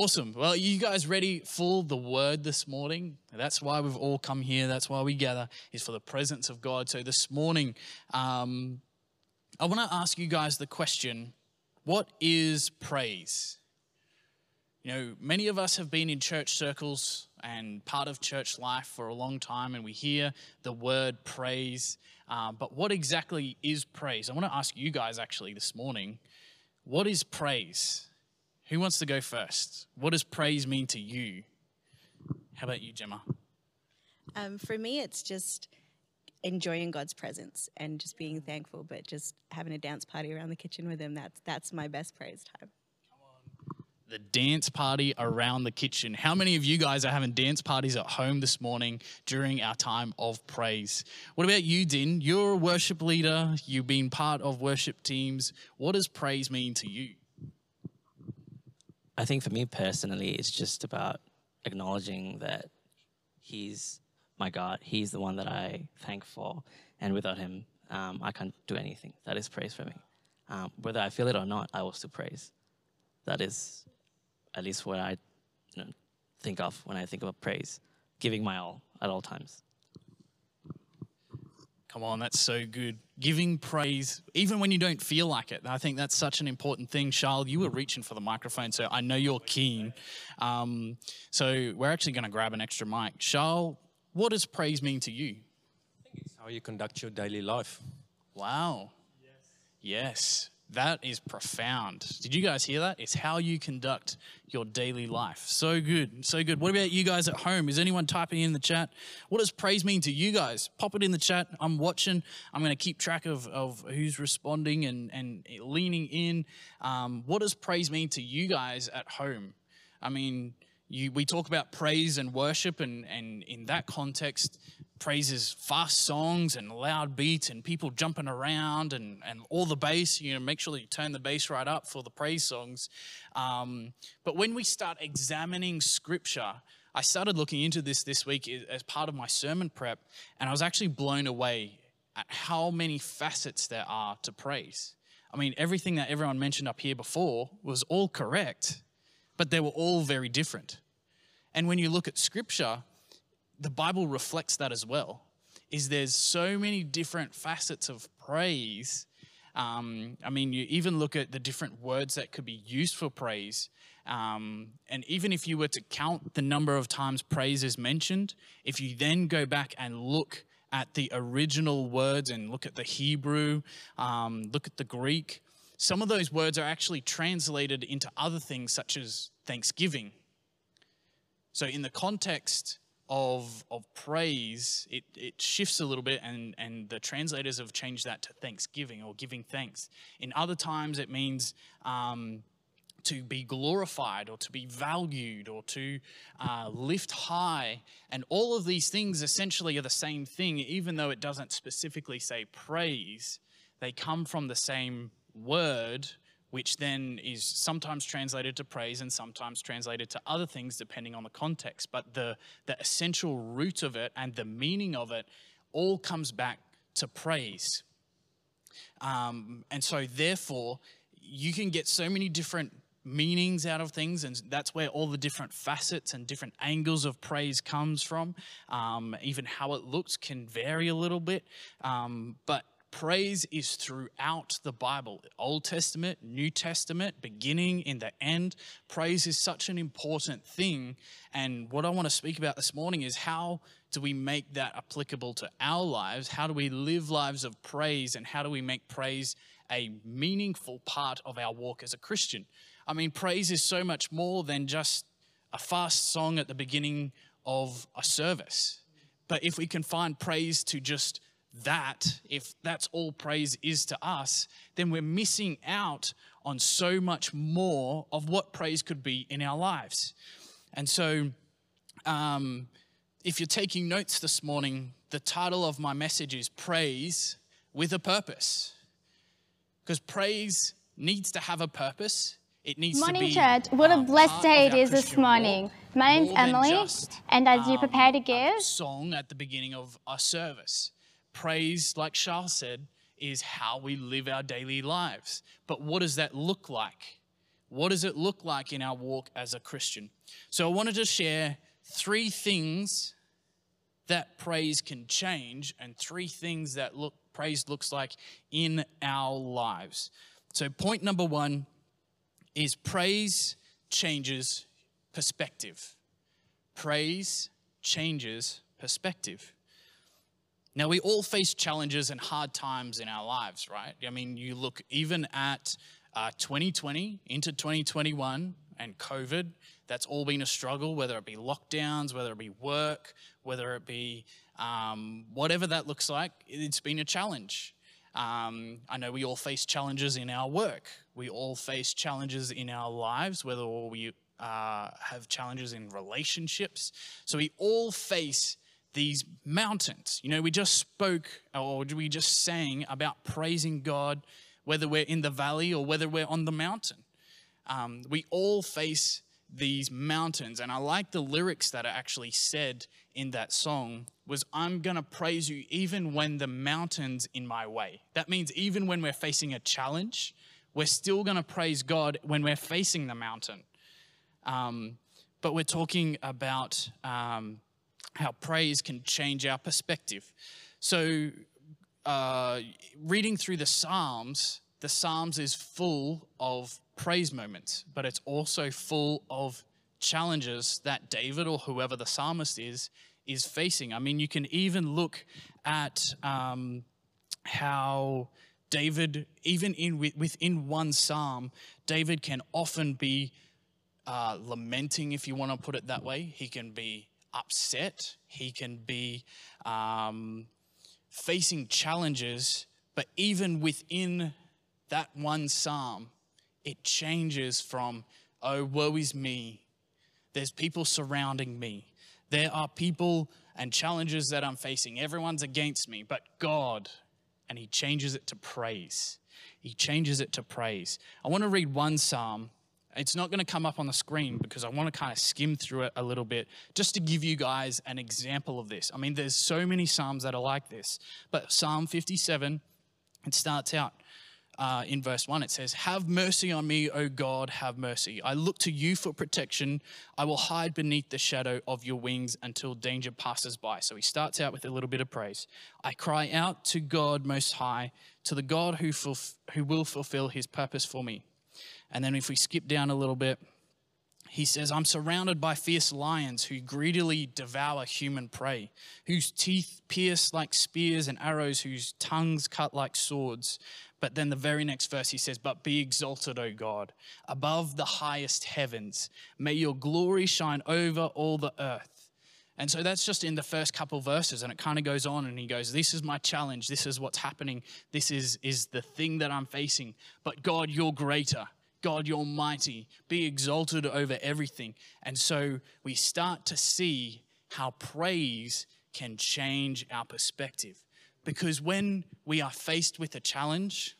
Awesome. Well, you guys ready for the word this morning? That's why we've all come here. That's why we gather, is for the presence of God. So this morning, um, I want to ask you guys the question what is praise? You know, many of us have been in church circles and part of church life for a long time, and we hear the word praise. Uh, but what exactly is praise? I want to ask you guys actually this morning what is praise? Who wants to go first? What does praise mean to you? How about you, Gemma? Um, for me, it's just enjoying God's presence and just being thankful, but just having a dance party around the kitchen with Him. That's that's my best praise time. The dance party around the kitchen. How many of you guys are having dance parties at home this morning during our time of praise? What about you, Din? You're a worship leader. You've been part of worship teams. What does praise mean to you? I think for me personally, it's just about acknowledging that He's my God. He's the one that I thank for. And without Him, um, I can't do anything. That is praise for me. Um, whether I feel it or not, I will still praise. That is at least what I you know, think of when I think about praise, giving my all at all times. Come on, that's so good. Giving praise, even when you don't feel like it. I think that's such an important thing. Charles, you were reaching for the microphone, so I know you're keen. Um, so we're actually going to grab an extra mic. Charles, what does praise mean to you? I think it's how you conduct your daily life. Wow. Yes. Yes. That is profound. Did you guys hear that? It's how you conduct your daily life. So good. So good. What about you guys at home? Is anyone typing in the chat? What does praise mean to you guys? Pop it in the chat. I'm watching. I'm going to keep track of, of who's responding and, and leaning in. Um, what does praise mean to you guys at home? I mean, you, we talk about praise and worship, and, and in that context, praises fast songs and loud beats and people jumping around and, and all the bass. You know, make sure that you turn the bass right up for the praise songs. Um, but when we start examining scripture, I started looking into this this week as part of my sermon prep, and I was actually blown away at how many facets there are to praise. I mean, everything that everyone mentioned up here before was all correct, but they were all very different. And when you look at scripture, the Bible reflects that as well. Is there's so many different facets of praise. Um, I mean, you even look at the different words that could be used for praise. Um, and even if you were to count the number of times praise is mentioned, if you then go back and look at the original words and look at the Hebrew, um, look at the Greek, some of those words are actually translated into other things such as thanksgiving. So, in the context of, of praise, it, it shifts a little bit, and, and the translators have changed that to thanksgiving or giving thanks. In other times, it means um, to be glorified or to be valued or to uh, lift high. And all of these things essentially are the same thing, even though it doesn't specifically say praise, they come from the same word which then is sometimes translated to praise and sometimes translated to other things depending on the context. But the, the essential root of it and the meaning of it all comes back to praise. Um, and so, therefore, you can get so many different meanings out of things and that's where all the different facets and different angles of praise comes from um, even how it looks can vary a little bit um, but Praise is throughout the Bible Old Testament, New Testament, beginning in the end. Praise is such an important thing. And what I want to speak about this morning is how do we make that applicable to our lives? How do we live lives of praise? And how do we make praise a meaningful part of our walk as a Christian? I mean, praise is so much more than just a fast song at the beginning of a service. But if we can find praise to just that, if that's all praise is to us, then we're missing out on so much more of what praise could be in our lives. And so, um, if you're taking notes this morning, the title of my message is Praise with a Purpose. Because praise needs to have a purpose. It needs morning, to be. church. What a um, blessed day it is this morning. walk, My name's more Emily, just, and as you um, prepare to a give, song at the beginning of our service. Praise, like Charles said, is how we live our daily lives. But what does that look like? What does it look like in our walk as a Christian? So I wanted to share three things that praise can change and three things that look praise looks like in our lives. So point number 1 is praise changes perspective. Praise changes perspective. Now, we all face challenges and hard times in our lives, right? I mean, you look even at uh, 2020 into 2021 and COVID, that's all been a struggle, whether it be lockdowns, whether it be work, whether it be um, whatever that looks like, it's been a challenge. Um, I know we all face challenges in our work. We all face challenges in our lives, whether we uh, have challenges in relationships. So we all face these mountains. You know, we just spoke or we just sang about praising God, whether we're in the valley or whether we're on the mountain. Um, we all face these mountains and i like the lyrics that are actually said in that song was i'm going to praise you even when the mountains in my way that means even when we're facing a challenge we're still going to praise god when we're facing the mountain um, but we're talking about um, how praise can change our perspective. So, uh, reading through the Psalms, the Psalms is full of praise moments, but it's also full of challenges that David or whoever the psalmist is is facing. I mean, you can even look at um, how David, even in within one psalm, David can often be uh, lamenting, if you want to put it that way. He can be upset, he can be um, facing challenges, but even within that one psalm, it changes from, oh, woe is me. There's people surrounding me. There are people and challenges that I'm facing. Everyone's against me, but God, and He changes it to praise. He changes it to praise. I want to read one psalm it's not going to come up on the screen because I want to kind of skim through it a little bit just to give you guys an example of this. I mean, there's so many Psalms that are like this, but Psalm 57, it starts out uh, in verse 1. It says, Have mercy on me, O God, have mercy. I look to you for protection. I will hide beneath the shadow of your wings until danger passes by. So he starts out with a little bit of praise. I cry out to God Most High, to the God who, fulf- who will fulfill his purpose for me. And then if we skip down a little bit, he says, I'm surrounded by fierce lions who greedily devour human prey, whose teeth pierce like spears and arrows, whose tongues cut like swords. But then the very next verse he says, But be exalted, O God, above the highest heavens. May your glory shine over all the earth. And so that's just in the first couple verses, and it kind of goes on, and he goes, This is my challenge. This is what's happening. This is, is the thing that I'm facing. But God, you're greater. God, you're mighty, be exalted over everything. And so we start to see how praise can change our perspective. Because when we are faced with a challenge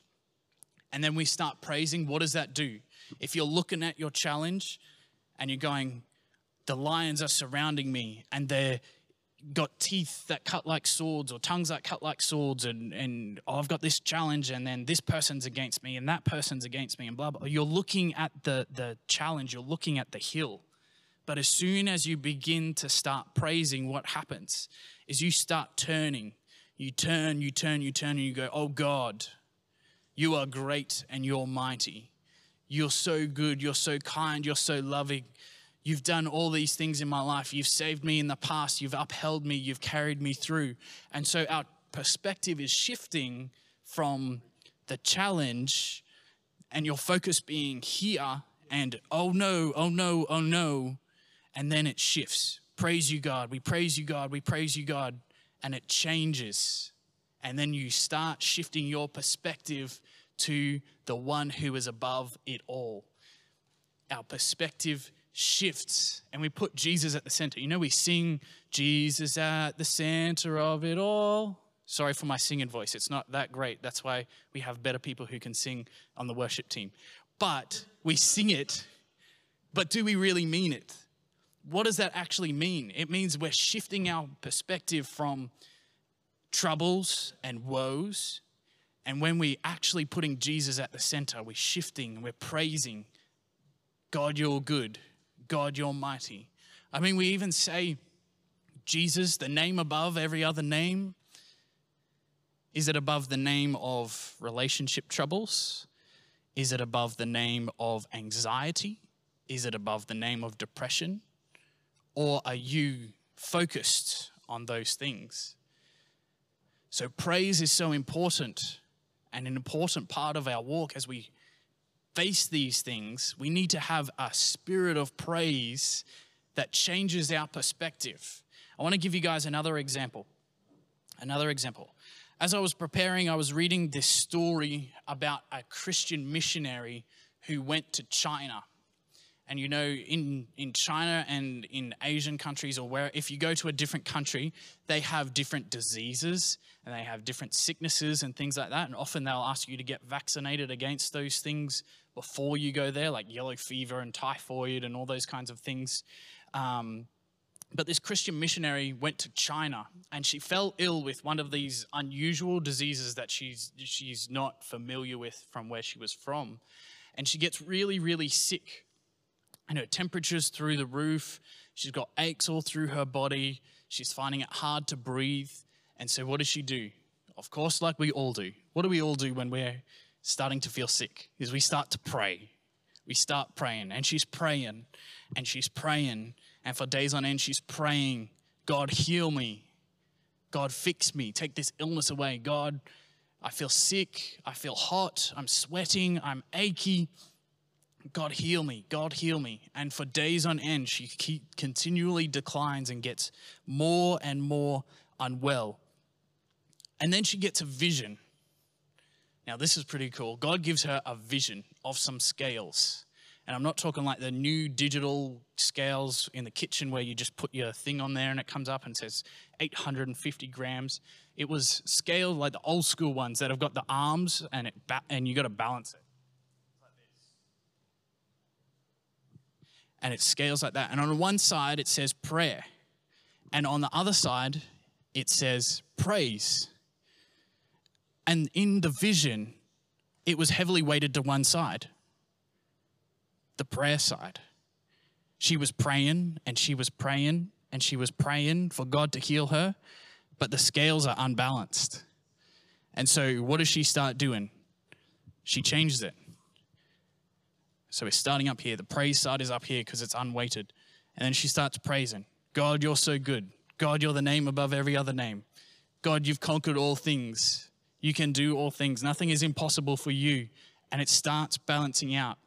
and then we start praising, what does that do? If you're looking at your challenge and you're going, the lions are surrounding me and they're got teeth that cut like swords or tongues that cut like swords and, and oh, I've got this challenge and then this person's against me and that person's against me and blah, blah. You're looking at the, the challenge, you're looking at the hill. But as soon as you begin to start praising, what happens is you start turning. You turn, you turn, you turn, and you go, Oh God, you are great and you're mighty. You're so good, you're so kind, you're so loving. You've done all these things in my life. You've saved me in the past. You've upheld me. You've carried me through. And so our perspective is shifting from the challenge and your focus being here and oh no, oh no, oh no. And then it shifts. Praise you, God. We praise you, God. We praise you, God. And it changes. And then you start shifting your perspective to the one who is above it all. Our perspective shifts and we put Jesus at the center. You know, we sing Jesus at the center of it all. Sorry for my singing voice. It's not that great. That's why we have better people who can sing on the worship team. But we sing it, but do we really mean it? What does that actually mean? It means we're shifting our perspective from troubles and woes. And when we're actually putting Jesus at the center, we're shifting, we're praising God, you're good. God, you're mighty. I mean, we even say Jesus, the name above every other name. Is it above the name of relationship troubles? Is it above the name of anxiety? Is it above the name of depression? Or are you focused on those things? So, praise is so important and an important part of our walk as we face these things. We need to have a spirit of praise that changes our perspective. I want to give you guys another example. Another example. As I was preparing, I was reading this story about a Christian missionary who went to China. And you know, in, in China and in Asian countries, or where if you go to a different country, they have different diseases and they have different sicknesses and things like that. And often they'll ask you to get vaccinated against those things before you go there, like yellow fever and typhoid and all those kinds of things. Um, but this Christian missionary went to China and she fell ill with one of these unusual diseases that she's, she's not familiar with from where she was from. And she gets really, really sick her temperature's through the roof. She's got aches all through her body. She's finding it hard to breathe. And so, what does she do? Of course, like we all do. What do we all do when we're starting to feel sick? Is we start to pray. We start praying, and she's praying, and she's praying, and for days on end, she's praying, God, heal me. God, fix me. Take this illness away. God, I feel sick. I feel hot. I'm sweating. I'm achy. God heal me, God heal me. And for days on end, she keep, continually declines and gets more and more unwell. And then she gets a vision. Now, this is pretty cool. God gives her a vision of some scales. And I'm not talking like the new digital scales in the kitchen where you just put your thing on there and it comes up and says 850 grams. It was scaled like the old school ones that have got the arms and it ba- and you got to balance it. And it scales like that. And on one side, it says prayer, and on the other side, it says praise. And in the vision, it was heavily weighted to one side the prayer side. She was praying and she was praying and she was praying for God to heal her, but the scales are unbalanced. And so, what does she start doing? She changes it. So we're starting up here. The praise side is up here because it's unweighted. And then she starts praising God, you're so good. God, you're the name above every other name. God, you've conquered all things. You can do all things. Nothing is impossible for you. And it starts balancing out.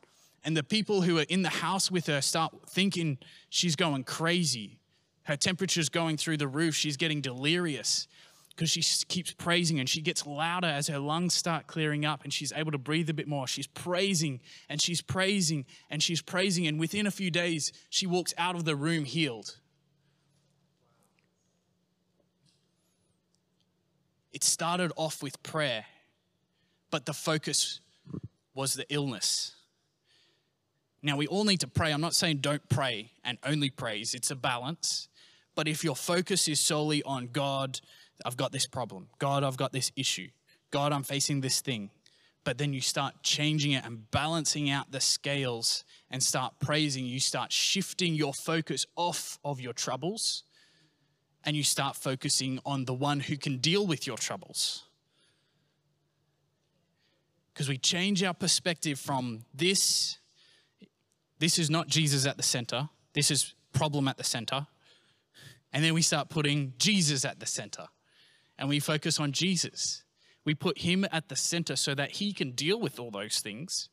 And the people who are in the house with her start thinking she's going crazy. Her temperature's going through the roof. She's getting delirious because she keeps praising and she gets louder as her lungs start clearing up and she's able to breathe a bit more. She's praising and she's praising and she's praising. And within a few days, she walks out of the room healed. It started off with prayer, but the focus was the illness. Now, we all need to pray. I'm not saying don't pray and only praise, it's a balance. But if your focus is solely on God, I've got this problem. God, I've got this issue. God, I'm facing this thing. But then you start changing it and balancing out the scales and start praising. You start shifting your focus off of your troubles and you start focusing on the one who can deal with your troubles. Because we change our perspective from this, this is not Jesus at the center, this is problem at the center. And then we start putting Jesus at the center and we focus on Jesus. We put him at the center so that he can deal with all those things.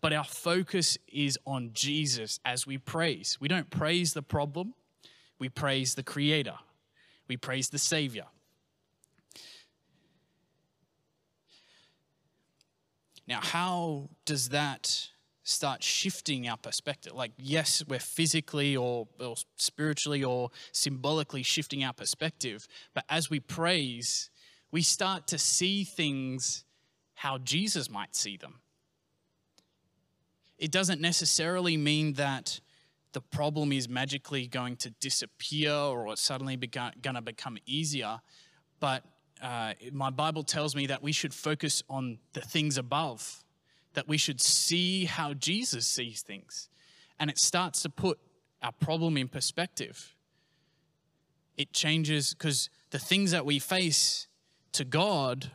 But our focus is on Jesus as we praise. We don't praise the problem, we praise the Creator, we praise the Savior. Now, how does that start shifting our perspective. Like, yes, we're physically or, or, spiritually or symbolically shifting our perspective, but as we praise, we start to see things how Jesus might see them. It doesn't necessarily mean that the problem is magically going to disappear or it's suddenly going to become easier, but uh, my Bible tells me that we should focus on the things above that we should see how Jesus sees things. and it starts to put our problem in perspective. It changes because the things that we face to God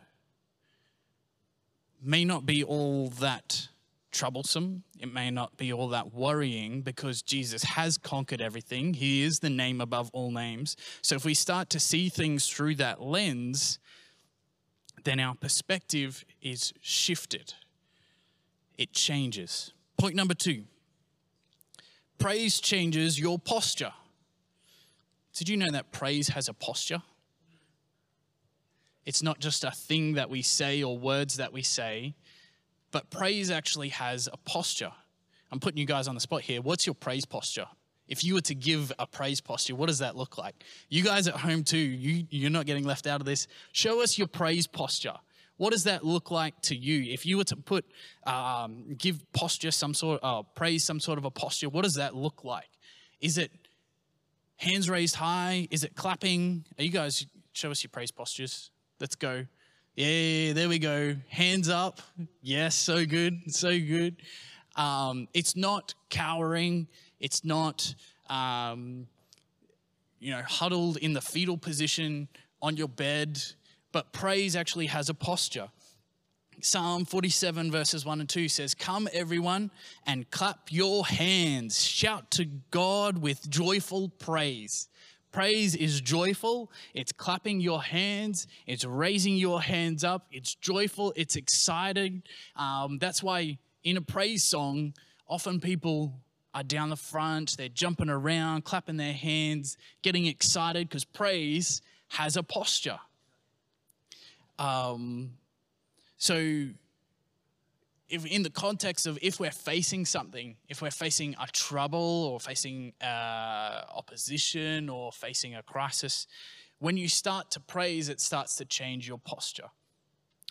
may not be all that troublesome. It may not be all that worrying because Jesus has conquered everything. He is the name above all names. So if we start to see things through that lens, then our perspective is shifted. It changes. Point number two praise changes your posture. Did you know that praise has a posture? It's not just a thing that we say or words that we say, but praise actually has a posture. I'm putting you guys on the spot here. What's your praise posture? If you were to give a praise posture, what does that look like? You guys at home too, you, you're not getting left out of this. Show us your praise posture. What does that look like to you? If you were to put, um, give posture some sort, uh, praise some sort of a posture, what does that look like? Is it hands raised high? Is it clapping? Are you guys, show us your praise postures. Let's go. Yeah, there we go. Hands up. Yes, so good, so good. Um, it's not cowering. It's not, um, you know, huddled in the fetal position on your bed, but praise actually has a posture. Psalm 47, verses 1 and 2 says, Come, everyone, and clap your hands. Shout to God with joyful praise. Praise is joyful. It's clapping your hands. It's raising your hands up. It's joyful. It's excited. Um, that's why in a praise song, often people are down the front. They're jumping around, clapping their hands, getting excited because praise has a posture. Um, so if in the context of if we're facing something, if we're facing a trouble or facing uh, opposition or facing a crisis, when you start to praise, it starts to change your posture.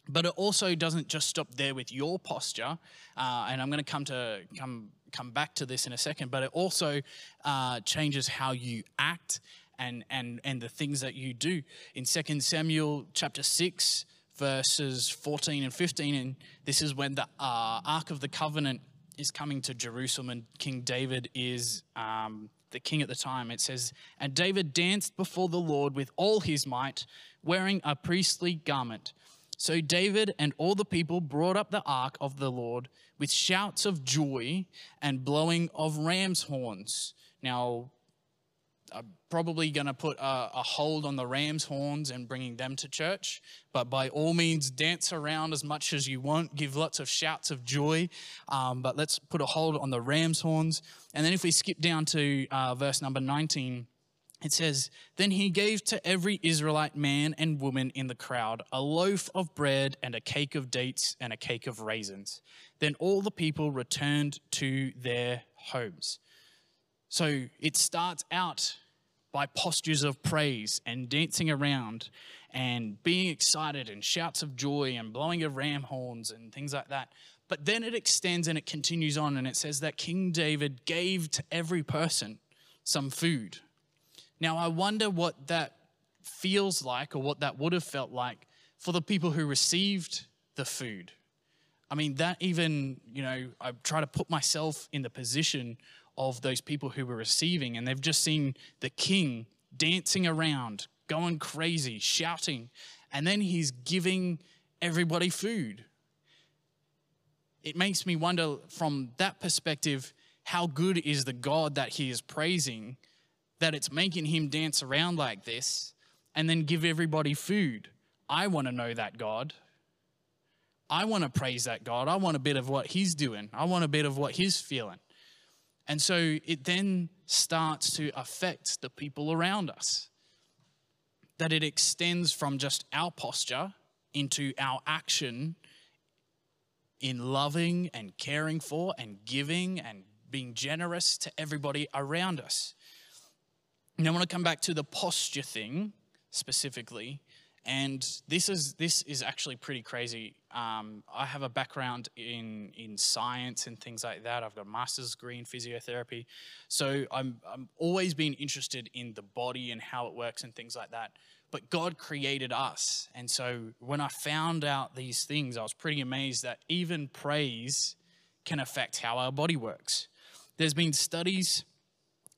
But it also doesn't just stop there with your posture, uh, and I'm going to come to come come back to this in a second. But it also uh, changes how you act and and and the things that you do. In Second Samuel chapter six, verses 14 and 15. And this is when the uh, Ark of the Covenant is coming to Jerusalem, and King David is um, the king at the time. It says, And David danced before the Lord with all his might, wearing a priestly garment. So David and all the people brought up the ark of the Lord with shouts of joy and blowing of ram's horns. Now, I'm probably going to put a, a, hold on the ram's horns and bringing them to church. But by all means, dance around as much as you want, give lots of shouts of joy. Um, but let's put a hold on the ram's horns. And then if we skip down to uh, verse number 19, it says, Then he gave to every Israelite man and woman in the crowd a loaf of bread and a cake of dates and a cake of raisins. Then all the people returned to their homes. So it starts out by postures of praise and dancing around and being excited and shouts of joy and blowing of ram horns and things like that. But then it extends and it continues on and it says that King David gave to every person some food. Now, I wonder what that feels like or what that would have felt like for the people who received the food. I mean, that even, you know, I try to put myself in the position of those people who were receiving, and they've just seen the king dancing around, going crazy, shouting, and then he's giving everybody food. It makes me wonder from that perspective how good is the God that he is praising that it's making him dance around like this and then give everybody food. I want to know that God. I want to praise that God. I want a bit of what he's doing. I want a bit of what he's feeling. And so it then starts to affect the people around us. That it extends from just our posture into our action in loving and caring for and giving and being generous to everybody around us. And I want to come back to the posture thing specifically. And this is this is actually pretty crazy. Um, I have a background in in science and things like that. I've got a master's degree in physiotherapy, so I'm I'm always been interested in the body and how it works and things like that. But God created us, and so when I found out these things, I was pretty amazed that even praise can affect how our body works. There's been studies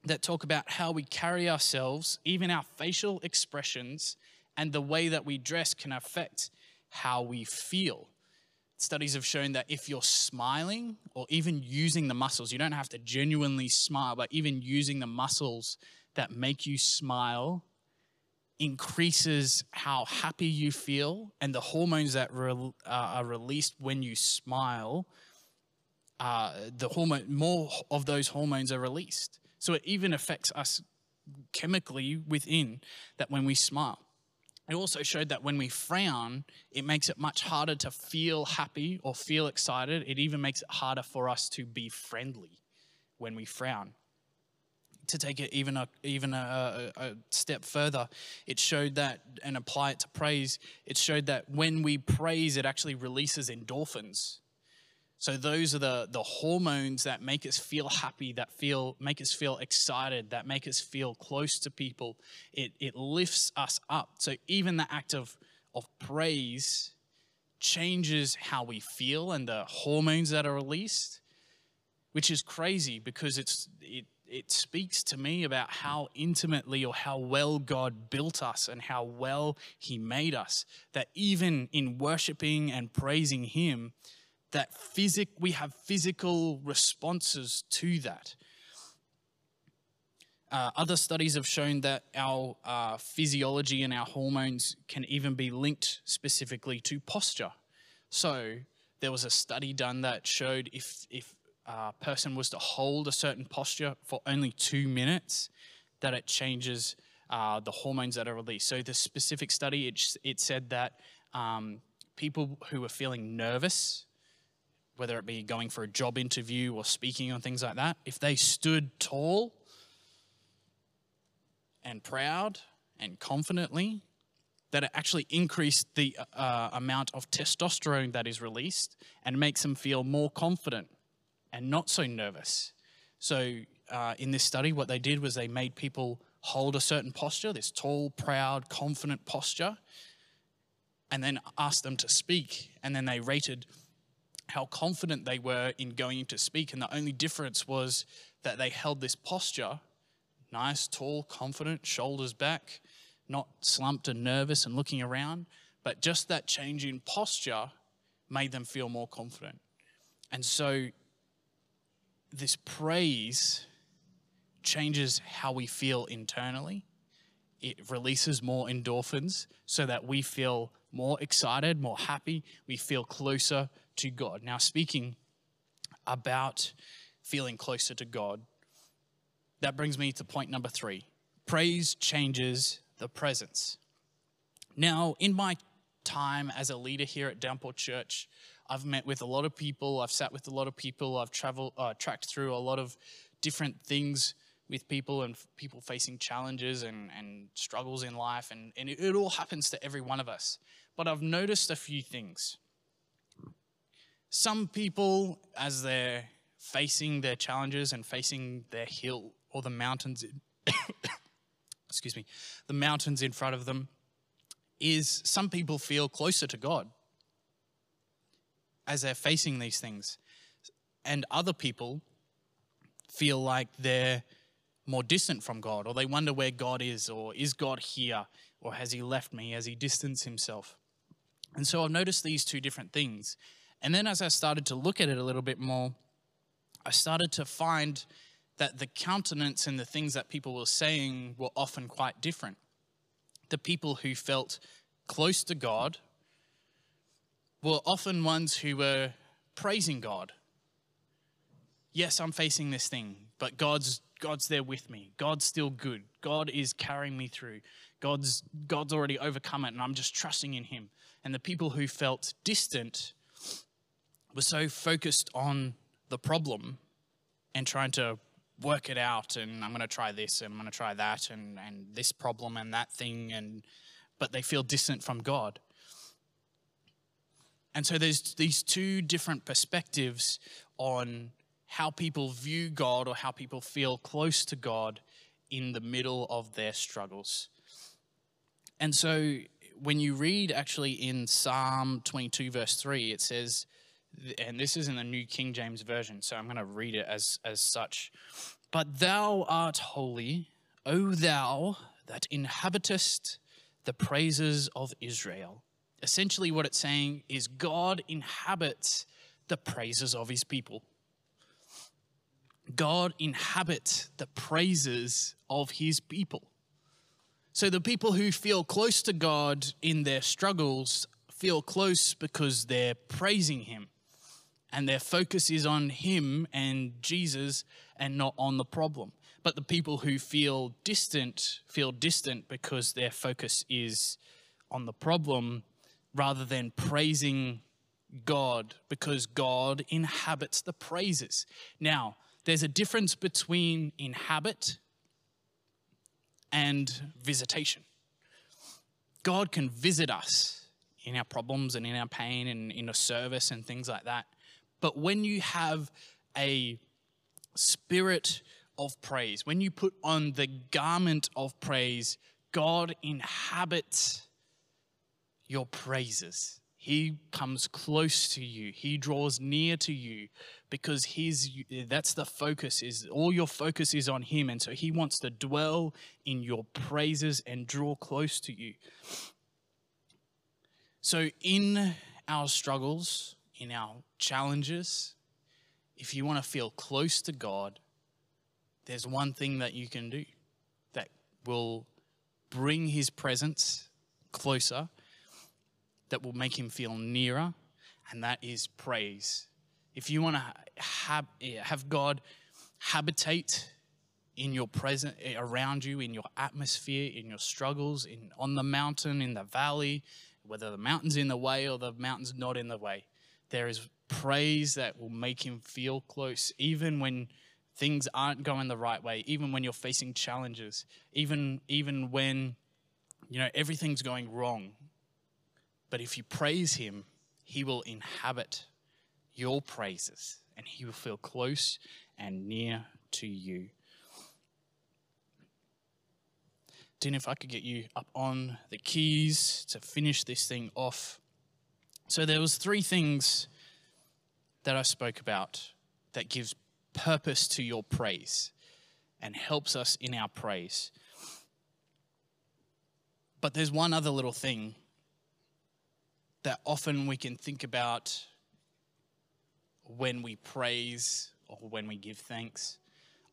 that talk about how we carry ourselves, even our facial expressions, and the way that we dress can affect how we feel. Studies have shown that if you're smiling or even using the muscles, you don't have to genuinely smile, but even using the muscles that make you smile increases how happy you feel and the hormones that re- uh, are released when you smile uh, the hormone more of those hormones are released so it even affects us chemically within that when we smile it also showed that when we frown it makes it much harder to feel happy or feel excited it even makes it harder for us to be friendly when we frown to take it even a even a, a, step further, it showed that and apply it to praise. It showed that when we praise, it actually releases endorphins. So those are the the hormones that make us feel happy, that feel make us feel excited, that make us feel close to people. It it lifts us up. So even the act of of praise changes how we feel and the hormones that are released, which is crazy because it's it it speaks to me about how intimately or how well God built us and how well He made us. That even in worshiping and praising Him, that physic we have physical responses to that. Uh, other studies have shown that our uh, physiology and our hormones can even be linked specifically to posture. So there was a study done that showed if if uh, person was to hold a certain posture for only two minutes, that it changes uh, the hormones that are released. So, the specific study, it, it said that um, people who were feeling nervous, whether it be going for a job interview or speaking on things like that, if they stood tall and proud and confidently, that it actually increased the uh, amount of testosterone that is released and makes them feel more confident and not so nervous. So, uh, in this study, what they did was they made people hold a certain posture, this tall, proud, confident posture, and then asked them to speak. And then they rated how confident they were in going to speak. And the only difference was that they held this posture nice, tall, confident, shoulders back, not slumped and nervous and looking around. But just that change in posture made them feel more confident. And so this praise changes how we feel internally. It releases more endorphins so that we feel more excited, more happy, we feel closer to God. Now, speaking about feeling closer to God, that brings me to point number three praise changes the presence. Now, in my time as a leader here at Downport Church, I've met with a lot of people, I've sat with a lot of people, I've traveled, uh, tracked through a lot of different things with people and people facing challenges and, and struggles in life, and, and it, it all happens to every one of us. But I've noticed a few things. Some people, as they're facing their challenges and facing their hill or the mountains, in, excuse me, the mountains in front of them, is some people feel closer to God as they're facing these things. And other people feel like they're more distant from God, or they wonder where God is, or is God here, or has He left me? Has He distanced Himself? And so I've noticed these two different things. And then as I started to look at it a little bit more, I started to find that the countenance and the things that people were saying were often quite different. The people who felt close to God were often ones who were praising God. Yes, I'm facing this thing, but God's God's there with me. God's still good. God is carrying me through. God's God's already overcome it and I'm just trusting in him. And the people who felt distant were so focused on the problem and trying to work it out and I'm going to try this and I'm going to try that and and this problem and that thing and but they feel distant from God. And so there's these two different perspectives on how people view God or how people feel close to God in the middle of their struggles. And so when you read actually in Psalm 22, verse 3, it says, and this is in the New King James Version, so I'm going to read it as, as such. But thou art holy, O thou that inhabitest the praises of Israel. Essentially, what it's saying is God inhabits the praises of his people. God inhabits the praises of his people. So the people who feel close to God in their struggles feel close because they're praising him and their focus is on him and Jesus and not on the problem. But the people who feel distant feel distant because their focus is on the problem rather than praising God because God inhabits the praises. Now, there's a difference between inhabit and visitation. God can visit us in our problems and in our pain and in a service and things like that. But when you have a spirit of praise, when you put on the garment of praise, God inhabits your praises. He comes close to you. He draws near to you because he's that's the focus is all your focus is on him and so he wants to dwell in your praises and draw close to you. So in our struggles, in our challenges, if you want to feel close to God, there's one thing that you can do that will bring his presence closer, that will make him feel nearer, and that is praise. If you want to have, have God habitate in your present eh, around you in your atmosphere in your struggles in on the mountain in the valley whether the mountain's in the way or the mountain's not in the way there is praise that will make him feel close, even when things aren't going the right way, even when you're facing challenges, even, even when you know everything's going wrong. But if you praise him, he will inhabit your praises and he will feel close and near to you. Dean, if I could get you up on the keys to finish this thing off. So there was three things that I spoke about that gives purpose to your praise and helps us in our praise. But there's one other little thing that often we can think about when we praise or when we give thanks.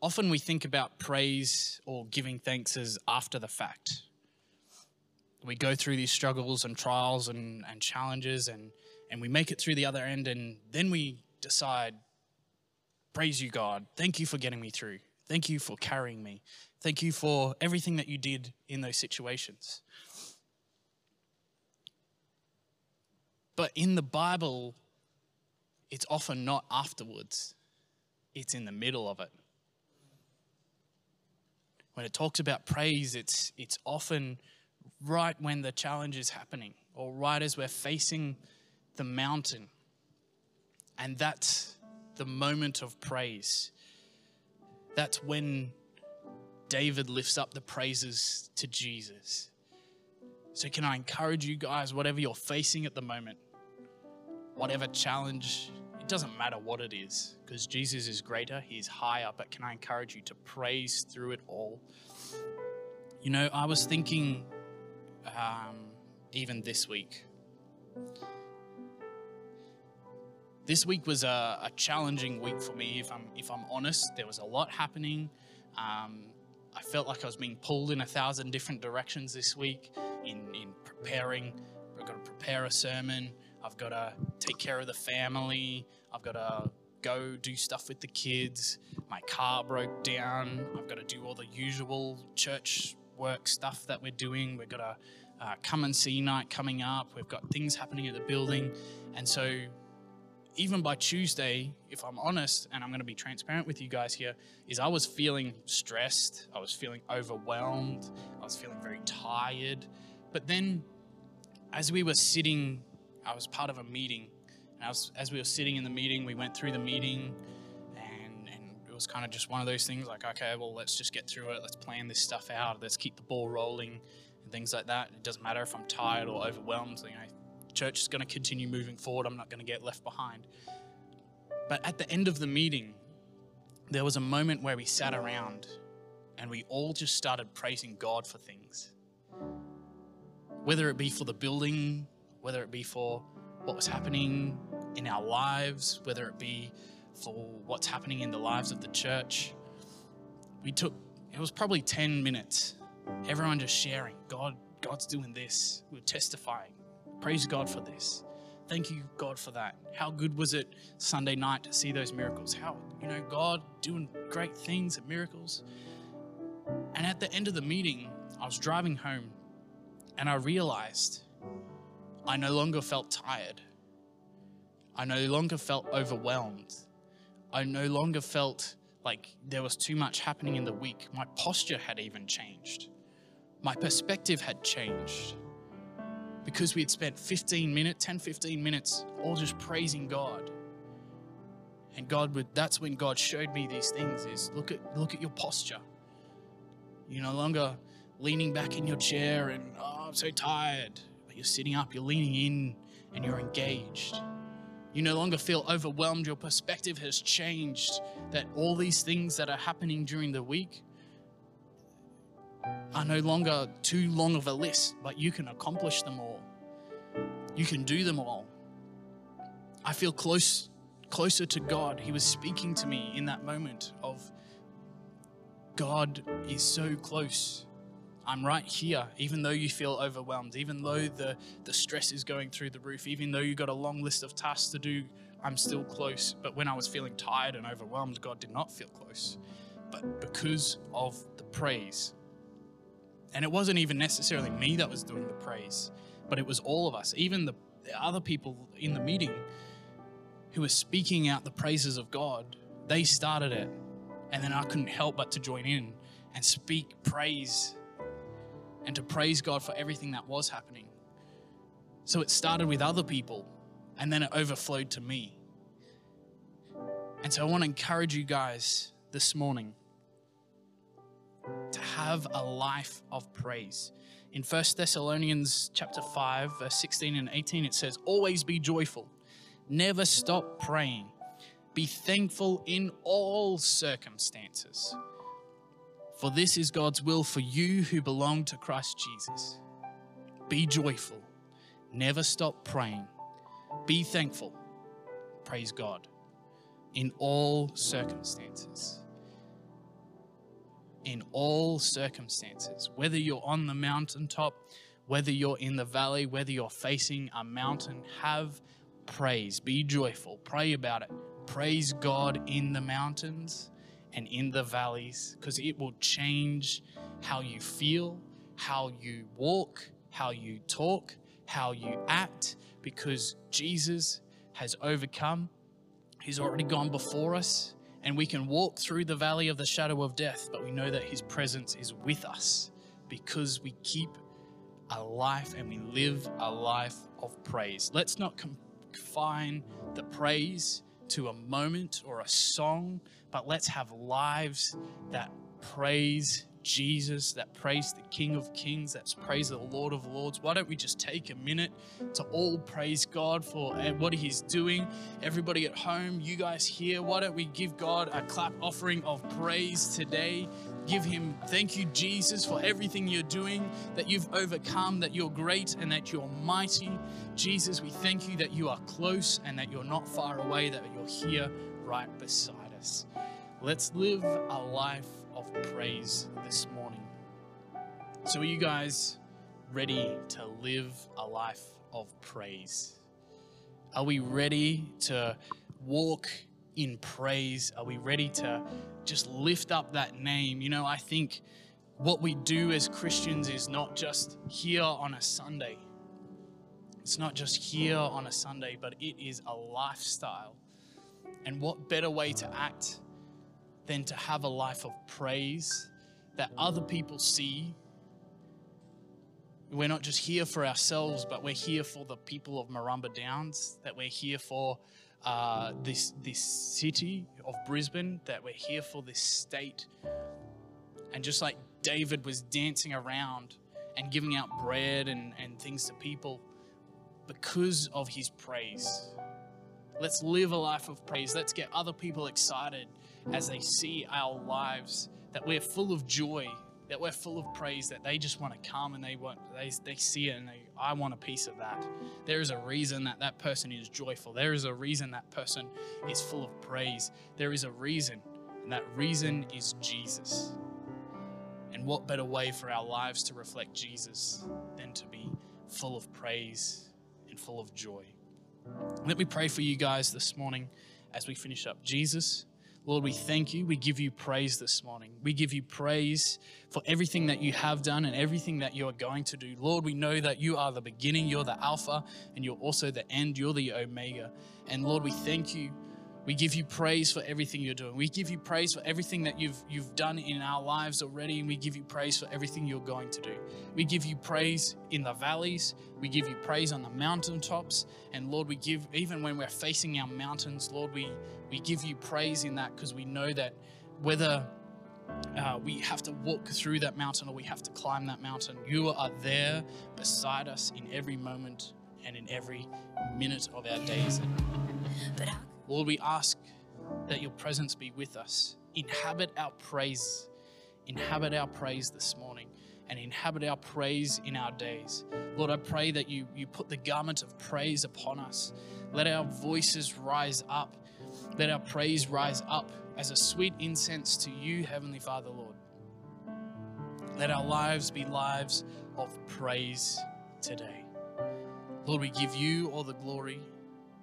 Often we think about praise or giving thanks as after the fact we go through these struggles and trials and, and challenges and, and we make it through the other end and then we decide praise you god. Thank you for getting me through. Thank you for carrying me. Thank you for everything that you did in those situations. But in the bible it's often not afterwards. It's in the middle of it. When it talks about praise it's it's often right when the challenge is happening or right as we're facing the mountain. And that's the moment of praise. That's when David lifts up the praises to Jesus. So, can I encourage you guys, whatever you're facing at the moment, whatever challenge, it doesn't matter what it is, because Jesus is greater, He's higher, but can I encourage you to praise through it all? You know, I was thinking um, even this week. This week was a, a, challenging week for me. If I'm if I'm honest, there was a lot happening. Um, I felt like I was being pulled in a thousand different directions this week in in preparing. I've got to prepare a sermon. I've got to take care of the family. I've got to go do stuff with the kids. My car broke down. I've got to do all the usual church work stuff that we're doing. We've got a uh, come and see night coming up. We've got things happening at the building. And so, even by Tuesday, if I'm honest, and I'm going to be transparent with you guys here, is I was feeling stressed. I was feeling overwhelmed. I was feeling very tired. But then, as we were sitting, I was part of a meeting. And was, as we were sitting in the meeting, we went through the meeting was kind of just one of those things like, okay, well, let's just get through it. Let's plan this stuff out. Let's keep the ball rolling and things like that. It doesn't matter if I'm tired or overwhelmed. You know, church is going to continue moving forward. I'm not going to get left behind. But at the end of the meeting, there was a moment where we sat around and we all just started praising God for things. Whether it be for the building, whether it be for what was happening in our lives, whether it be for what's happening in the lives of the church. We took, it was probably 10 minutes, everyone just sharing, God, God's doing this. We're testifying. Praise God for this. Thank you, God, for that. How good was it Sunday night to see those miracles? How, you know, God doing great things and miracles. And at the end of the meeting, I was driving home and I realized I no longer felt tired. I no longer felt overwhelmed. I no longer felt like there was too much happening in the week. My posture had even changed. My perspective had changed because we had spent 15 minutes, 10, 15 minutes, all just praising God. And God would, that's when God showed me these things is look at, look at your posture. You're no longer leaning back in your chair and, oh, I'm so tired. But you're sitting up, you're leaning in, and you're engaged. You no longer feel overwhelmed. Your perspective has changed. That all these things that are happening during the week are no longer too long of a list, but you can accomplish them all. You can do them all. I feel close, closer to God. He was speaking to me in that moment of God is so close. I'm right here, even though you feel overwhelmed, even though the, the stress is going through the roof, even though you've got a long list of tasks to do, I'm still close. But when I was feeling tired and overwhelmed, God did not feel close. But because of the praise, and it wasn't even necessarily me that was doing the praise, but it was all of us, even the, the other people in the meeting who were speaking out the praises of God. They started it. And then I couldn't help but to join in and speak praise and to praise God for everything that was happening. So it started with other people and then it overflowed to me. And so I want to encourage you guys this morning to have a life of praise. In 1 Thessalonians chapter 5 verse 16 and 18 it says always be joyful never stop praying be thankful in all circumstances for this is God's will for you who belong to Christ Jesus. Be joyful. Never stop praying. Be thankful. Praise God in all circumstances. In all circumstances, whether you're on the mountaintop, whether you're in the valley, whether you're facing a mountain, have praise. Be joyful. Pray about it. Praise God in the mountains and in the valleys because it will change how you feel, how you walk, how you talk, how you act because Jesus has overcome. He's already gone before us, and we can walk through the valley of the shadow of death, but we know that His presence is with us because we keep a life and we live a life of praise. Let's not confine the praise to a moment or a song, but let's have lives that praise Jesus, that praise the King of Kings, that praise the Lord of Lords. Why don't we just take a minute to all praise God for eh, what He's doing? Everybody at home, you guys here, why don't we give God a clap offering of praise today? Give Him thank you, Jesus, for everything you're doing, that you've overcome, that you're great and that you're mighty. Jesus, we thank you that you are close and that you're not far away, that you're here right beside us. Let's live a life of praise this morning. So, are you guys ready to live a life of praise? Are we ready to walk in praise? Are we ready to just lift up that name? You know, I think what we do as Christians is not just here on a Sunday. It's not just here on a Sunday, but it is a lifestyle. And what better way to act than to have a life of praise that other people see? We're not just here for ourselves, but we're here for the people of Murrumba Downs, that we're here for uh, this, this city of Brisbane, that we're here for this state. And just like David was dancing around and giving out bread and, and things to people, because of his praise. Let's live a life of praise. Let's get other people excited as they see our lives, that we're full of joy, that we're full of praise, that they just want to come and they want they, they see it and they I want a piece of that. There is a reason that that person is joyful. There is a reason that person is full of praise. There is a reason, and that reason is Jesus. And what better way for our lives to reflect Jesus than to be full of praise and full of joy? Let me pray for you guys this morning as we finish up. Jesus, Lord, we thank you. We give you praise this morning. We give you praise for everything that you have done and everything that you are going to do. Lord, we know that you are the beginning, you're the Alpha, and you're also the end, you're the Omega. And Lord, we thank you we give you praise for everything you're doing. We give you praise for everything that you've you've done in our lives already, and we give you praise for everything you're going to do. We give you praise in the valleys. We give you praise on the mountaintops. And Lord, we give even when we're facing our mountains, Lord, we we give you praise in that because we know that whether uh, we have to walk through that mountain or we have to climb that mountain, you are there beside us in every moment and in every minute of our days. Lord, we ask that your presence be with us. Inhabit our praise. Inhabit our praise this morning and inhabit our praise in our days. Lord, I pray that you, you put the garment of praise upon us. Let our voices rise up. Let our praise rise up as a sweet incense to you, Heavenly Father, Lord. Let our lives be lives of praise today. Lord, we give you all the glory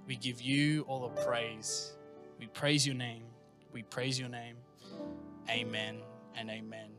we give you all the praise. We praise your name. We praise your name. Amen and amen.